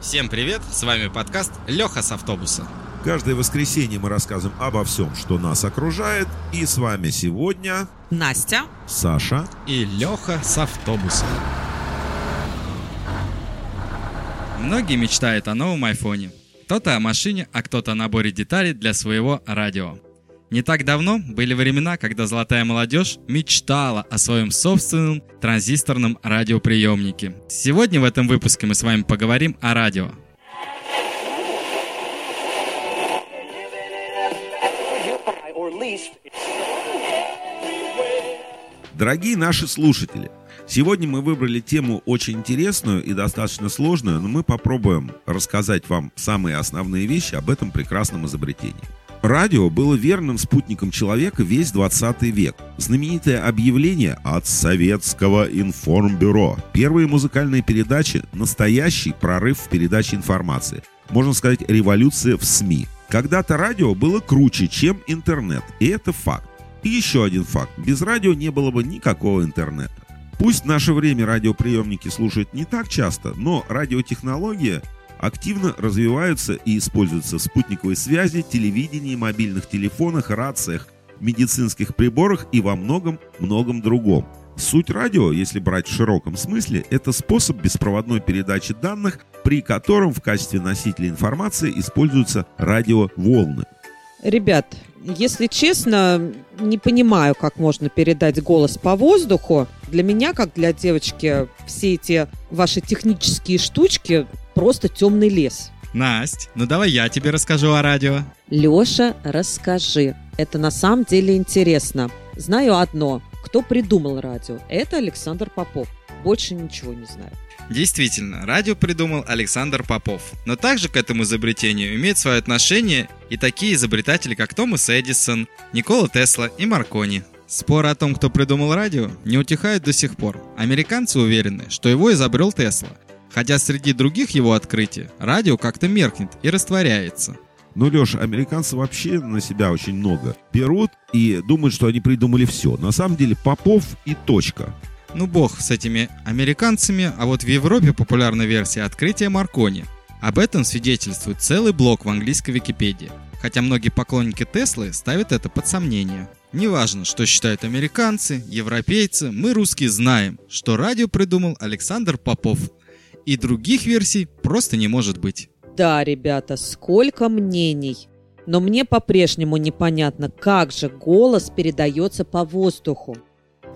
Всем привет, с вами подкаст Леха с автобуса. Каждое воскресенье мы рассказываем обо всем, что нас окружает. И с вами сегодня Настя. Саша. И Леха с автобуса. Многие мечтают о новом айфоне. Кто-то о машине, а кто-то о наборе деталей для своего радио. Не так давно были времена, когда золотая молодежь мечтала о своем собственном транзисторном радиоприемнике. Сегодня в этом выпуске мы с вами поговорим о радио. Дорогие наши слушатели, сегодня мы выбрали тему очень интересную и достаточно сложную, но мы попробуем рассказать вам самые основные вещи об этом прекрасном изобретении. Радио было верным спутником человека весь 20 век. Знаменитое объявление от Советского информбюро. Первые музыкальные передачи – настоящий прорыв в передаче информации. Можно сказать, революция в СМИ. Когда-то радио было круче, чем интернет, и это факт. И еще один факт. Без радио не было бы никакого интернета. Пусть в наше время радиоприемники слушают не так часто, но радиотехнология активно развиваются и используются в спутниковой связи, телевидении, мобильных телефонах, рациях, медицинских приборах и во многом-многом другом. Суть радио, если брать в широком смысле, это способ беспроводной передачи данных, при котором в качестве носителя информации используются радиоволны. Ребят, если честно, не понимаю, как можно передать голос по воздуху. Для меня, как для девочки, все эти ваши технические штучки просто темный лес. Насть, ну давай я тебе расскажу о радио. Леша, расскажи. Это на самом деле интересно. Знаю одно. Кто придумал радио? Это Александр Попов. Больше ничего не знаю. Действительно, радио придумал Александр Попов. Но также к этому изобретению имеют свое отношение и такие изобретатели, как Томас Эдисон, Никола Тесла и Маркони. Споры о том, кто придумал радио, не утихают до сих пор. Американцы уверены, что его изобрел Тесла. Хотя среди других его открытий радио как-то меркнет и растворяется. Ну, Леша, американцы вообще на себя очень много берут и думают, что они придумали все. На самом деле Попов и точка. Ну бог с этими американцами, а вот в Европе популярна версия открытия Маркони. Об этом свидетельствует целый блок в английской Википедии. Хотя многие поклонники Теслы ставят это под сомнение. Неважно, что считают американцы, европейцы, мы русские знаем, что радио придумал Александр Попов. И других версий просто не может быть. Да, ребята, сколько мнений. Но мне по-прежнему непонятно, как же голос передается по воздуху.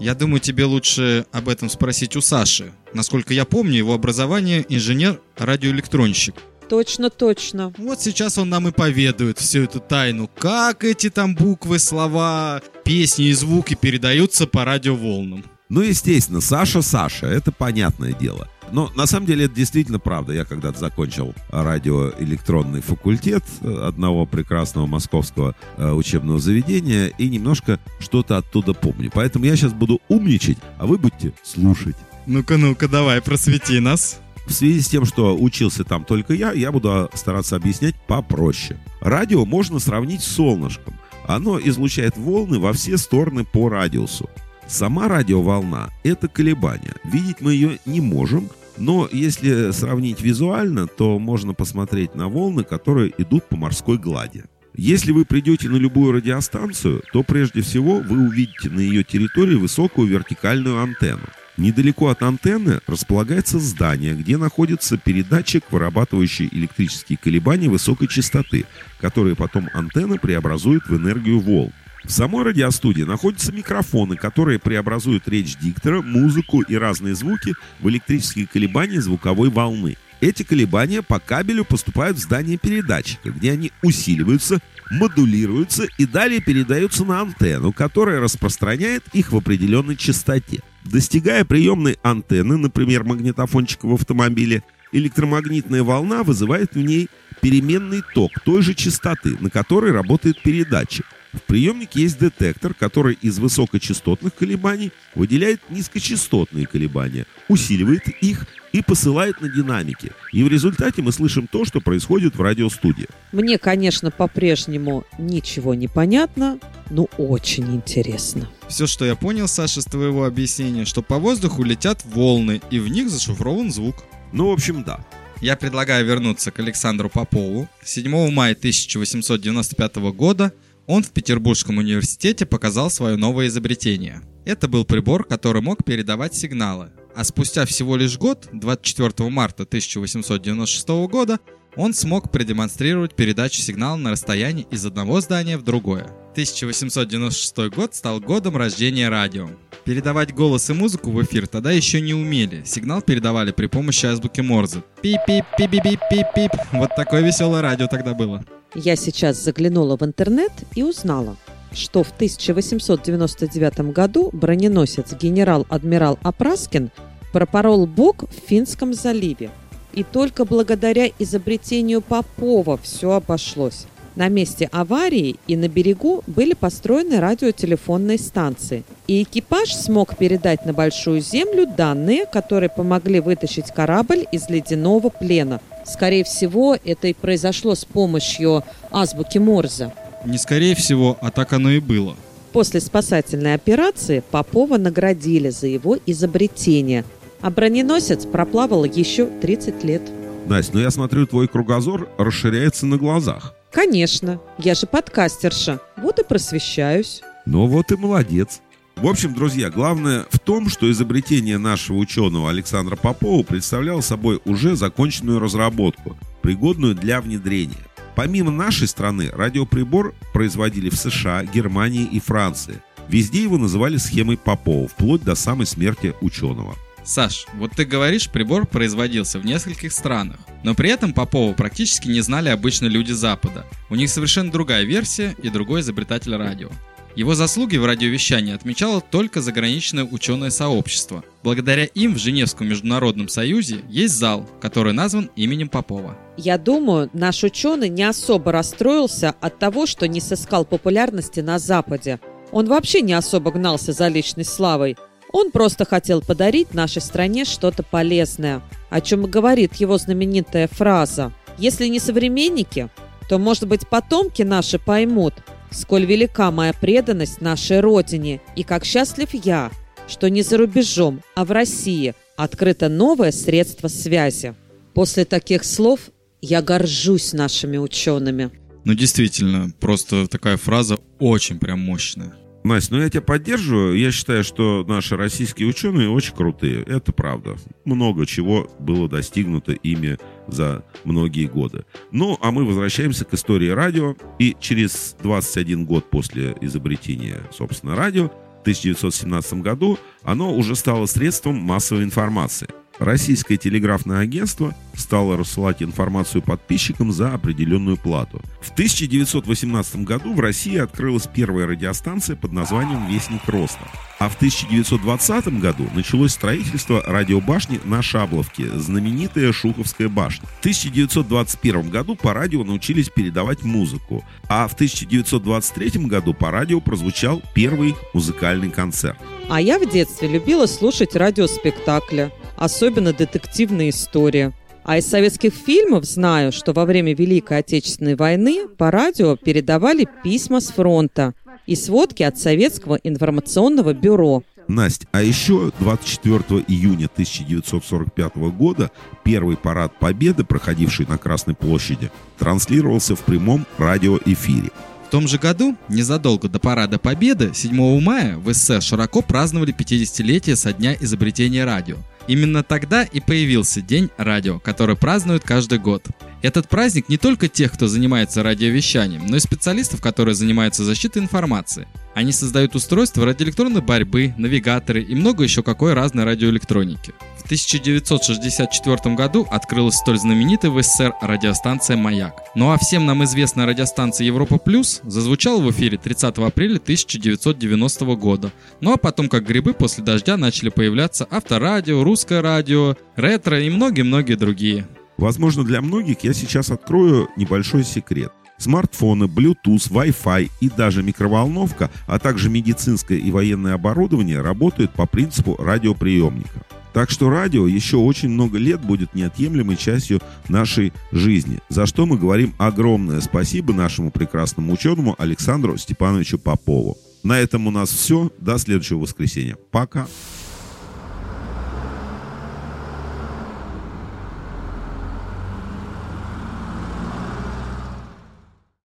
Я думаю, тебе лучше об этом спросить у Саши. Насколько я помню, его образование инженер-радиоэлектронщик. Точно, точно. Вот сейчас он нам и поведает всю эту тайну, как эти там буквы, слова, песни и звуки передаются по радиоволнам. Ну, естественно, Саша Саша, это понятное дело. Но на самом деле это действительно правда. Я когда-то закончил радиоэлектронный факультет одного прекрасного московского э, учебного заведения и немножко что-то оттуда помню. Поэтому я сейчас буду умничать, а вы будете слушать. Ну-ка, ну-ка, давай, просвети нас. В связи с тем, что учился там только я, я буду стараться объяснять попроще. Радио можно сравнить с солнышком. Оно излучает волны во все стороны по радиусу. Сама радиоволна – это колебание. Видеть мы ее не можем, но если сравнить визуально, то можно посмотреть на волны, которые идут по морской глади. Если вы придете на любую радиостанцию, то прежде всего вы увидите на ее территории высокую вертикальную антенну. Недалеко от антенны располагается здание, где находится передатчик, вырабатывающий электрические колебания высокой частоты, которые потом антенна преобразует в энергию волн. В самой радиостудии находятся микрофоны, которые преобразуют речь диктора, музыку и разные звуки в электрические колебания звуковой волны. Эти колебания по кабелю поступают в здание передатчика, где они усиливаются, модулируются и далее передаются на антенну, которая распространяет их в определенной частоте. Достигая приемной антенны, например, магнитофончика в автомобиле, электромагнитная волна вызывает в ней переменный ток той же частоты, на которой работает передатчик. В приемнике есть детектор, который из высокочастотных колебаний выделяет низкочастотные колебания, усиливает их и посылает на динамики. И в результате мы слышим то, что происходит в радиостудии. Мне, конечно, по-прежнему ничего не понятно, но очень интересно. Все, что я понял, Саша, с твоего объяснения, что по воздуху летят волны, и в них зашифрован звук. Ну, в общем, да. Я предлагаю вернуться к Александру Попову. 7 мая 1895 года он в Петербургском университете показал свое новое изобретение. Это был прибор, который мог передавать сигналы. А спустя всего лишь год, 24 марта 1896 года, он смог продемонстрировать передачу сигнала на расстоянии из одного здания в другое. 1896 год стал годом рождения радио. Передавать голос и музыку в эфир тогда еще не умели. Сигнал передавали при помощи азбуки Морзе. Пип-пип, пип-пип-пип-пип. Вот такое веселое радио тогда было. Я сейчас заглянула в интернет и узнала, что в 1899 году броненосец генерал-адмирал Апраскин пропорол бок в Финском заливе. И только благодаря изобретению Попова все обошлось. На месте аварии и на берегу были построены радиотелефонные станции. И экипаж смог передать на Большую Землю данные, которые помогли вытащить корабль из ледяного плена. Скорее всего, это и произошло с помощью азбуки Морзе. Не скорее всего, а так оно и было. После спасательной операции Попова наградили за его изобретение, а броненосец проплавал еще 30 лет. Настя, ну я смотрю, твой кругозор расширяется на глазах. Конечно, я же подкастерша, вот и просвещаюсь. Ну вот и молодец. В общем, друзья, главное в том, что изобретение нашего ученого Александра Попова представляло собой уже законченную разработку, пригодную для внедрения. Помимо нашей страны, радиоприбор производили в США, Германии и Франции. Везде его называли схемой Попова, вплоть до самой смерти ученого. Саш, вот ты говоришь, прибор производился в нескольких странах, но при этом Попова практически не знали обычно люди Запада. У них совершенно другая версия и другой изобретатель радио. Его заслуги в радиовещании отмечало только заграничное ученое сообщество. Благодаря им в Женевском международном союзе есть зал, который назван именем Попова. Я думаю, наш ученый не особо расстроился от того, что не сыскал популярности на Западе. Он вообще не особо гнался за личной славой. Он просто хотел подарить нашей стране что-то полезное, о чем и говорит его знаменитая фраза. Если не современники, то, может быть, потомки наши поймут, сколь велика моя преданность нашей Родине и как счастлив я, что не за рубежом, а в России открыто новое средство связи. После таких слов я горжусь нашими учеными. Ну, действительно, просто такая фраза очень прям мощная. Настя, ну я тебя поддерживаю. Я считаю, что наши российские ученые очень крутые. Это правда. Много чего было достигнуто ими за многие годы. Ну, а мы возвращаемся к истории радио. И через 21 год после изобретения, собственно, радио, в 1917 году, оно уже стало средством массовой информации – Российское телеграфное агентство стало рассылать информацию подписчикам за определенную плату. В 1918 году в России открылась первая радиостанция под названием «Вестник Роста». А в 1920 году началось строительство радиобашни на Шабловке, знаменитая Шуховская башня. В 1921 году по радио научились передавать музыку, а в 1923 году по радио прозвучал первый музыкальный концерт. А я в детстве любила слушать радиоспектакли особенно детективные истории. А из советских фильмов знаю, что во время Великой Отечественной войны по радио передавали письма с фронта и сводки от Советского информационного бюро. Настя, а еще 24 июня 1945 года первый парад Победы, проходивший на Красной площади, транслировался в прямом радиоэфире. В том же году, незадолго до Парада Победы, 7 мая в СССР широко праздновали 50-летие со дня изобретения радио – Именно тогда и появился День радио, который празднуют каждый год. Этот праздник не только тех, кто занимается радиовещанием, но и специалистов, которые занимаются защитой информации. Они создают устройства радиоэлектронной борьбы, навигаторы и много еще какой разной радиоэлектроники. В 1964 году открылась столь знаменитая в СССР радиостанция «Маяк». Ну а всем нам известная радиостанция «Европа Плюс» зазвучала в эфире 30 апреля 1990 года. Ну а потом, как грибы после дождя, начали появляться авторадио, русское радио, ретро и многие-многие другие. Возможно, для многих я сейчас открою небольшой секрет. Смартфоны, Bluetooth, Wi-Fi и даже микроволновка, а также медицинское и военное оборудование работают по принципу радиоприемника. Так что радио еще очень много лет будет неотъемлемой частью нашей жизни, за что мы говорим огромное спасибо нашему прекрасному ученому Александру Степановичу Попову. На этом у нас все. До следующего воскресенья. Пока.